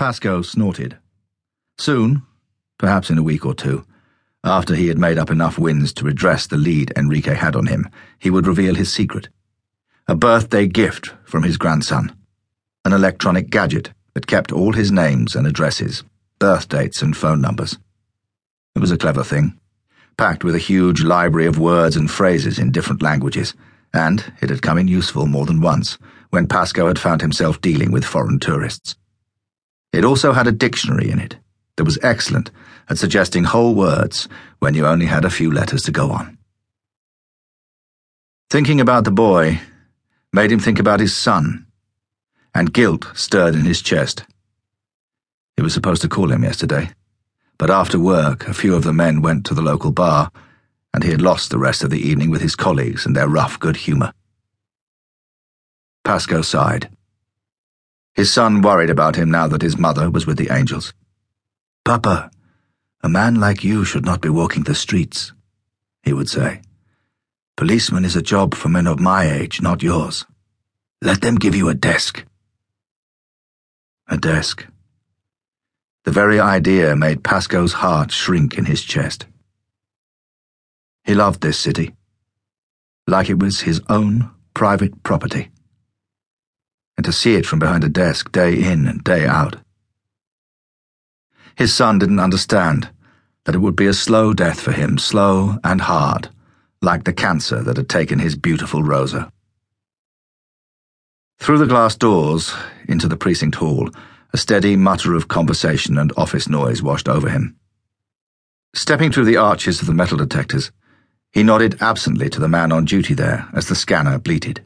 Pascoe snorted. Soon, perhaps in a week or two, after he had made up enough wins to redress the lead Enrique had on him, he would reveal his secret. A birthday gift from his grandson. An electronic gadget that kept all his names and addresses, birth dates and phone numbers. It was a clever thing, packed with a huge library of words and phrases in different languages, and it had come in useful more than once when Pascoe had found himself dealing with foreign tourists. It also had a dictionary in it that was excellent at suggesting whole words when you only had a few letters to go on. Thinking about the boy made him think about his son, and guilt stirred in his chest. He was supposed to call him yesterday, but after work a few of the men went to the local bar, and he had lost the rest of the evening with his colleagues and their rough good humour. Pascoe sighed. His son worried about him now that his mother was with the angels. Papa, a man like you should not be walking the streets, he would say. Policeman is a job for men of my age, not yours. Let them give you a desk. A desk. The very idea made Pasco's heart shrink in his chest. He loved this city, like it was his own private property and to see it from behind a desk day in and day out. His son didn't understand that it would be a slow death for him, slow and hard, like the cancer that had taken his beautiful Rosa. Through the glass doors into the precinct hall, a steady mutter of conversation and office noise washed over him. Stepping through the arches of the metal detectors, he nodded absently to the man on duty there as the scanner bleated.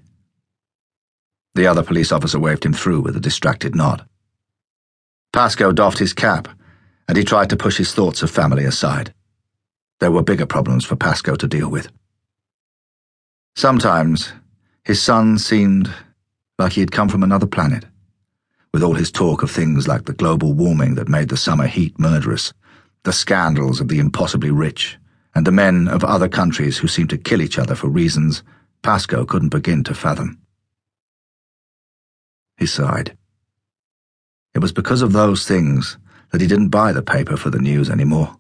The other police officer waved him through with a distracted nod. Pasco doffed his cap, and he tried to push his thoughts of family aside. There were bigger problems for Pasco to deal with. Sometimes, his son seemed like he had come from another planet, with all his talk of things like the global warming that made the summer heat murderous, the scandals of the impossibly rich, and the men of other countries who seemed to kill each other for reasons Pasco couldn't begin to fathom. He sighed. It was because of those things that he didn't buy the paper for the news anymore.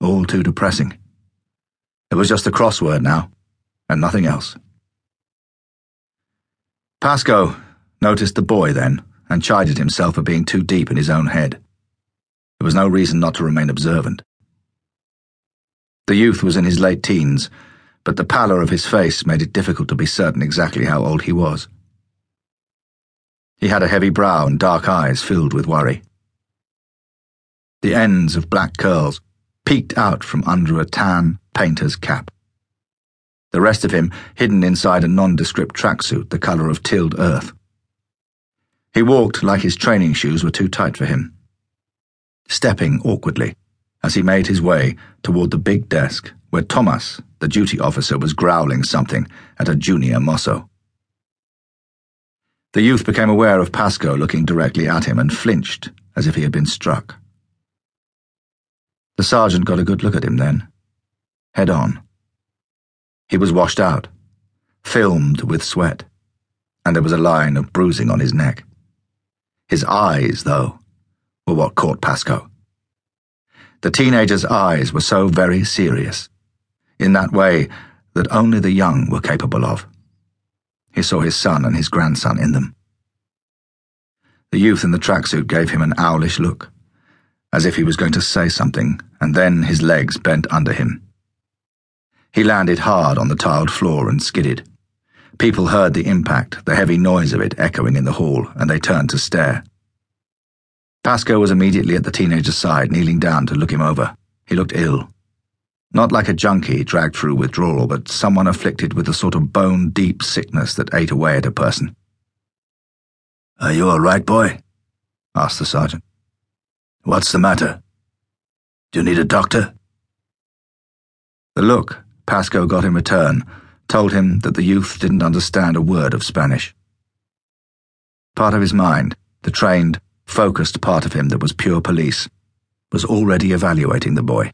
All too depressing. It was just a crossword now, and nothing else. Pasco noticed the boy then and chided himself for being too deep in his own head. There was no reason not to remain observant. The youth was in his late teens, but the pallor of his face made it difficult to be certain exactly how old he was. He had a heavy brow and dark eyes filled with worry. The ends of black curls peeked out from under a tan painter's cap. The rest of him hidden inside a nondescript tracksuit the colour of tilled earth. He walked like his training shoes were too tight for him, stepping awkwardly as he made his way toward the big desk where Thomas, the duty officer, was growling something at a junior mosso. The youth became aware of Pasco looking directly at him and flinched as if he had been struck. The sergeant got a good look at him then, head on. He was washed out, filmed with sweat, and there was a line of bruising on his neck. His eyes, though, were what caught Pasco. The teenager's eyes were so very serious, in that way that only the young were capable of. He saw his son and his grandson in them. The youth in the tracksuit gave him an owlish look, as if he was going to say something, and then his legs bent under him. He landed hard on the tiled floor and skidded. People heard the impact, the heavy noise of it echoing in the hall, and they turned to stare. Pascoe was immediately at the teenager's side, kneeling down to look him over. He looked ill. Not like a junkie dragged through withdrawal, but someone afflicted with a sort of bone deep sickness that ate away at a person. Are you all right, boy? asked the sergeant. What's the matter? Do you need a doctor? The look Pasco got in return told him that the youth didn't understand a word of Spanish. Part of his mind, the trained, focused part of him that was pure police, was already evaluating the boy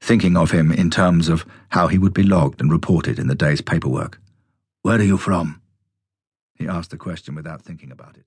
thinking of him in terms of how he would be logged and reported in the day's paperwork. Where are you from? He asked the question without thinking about it.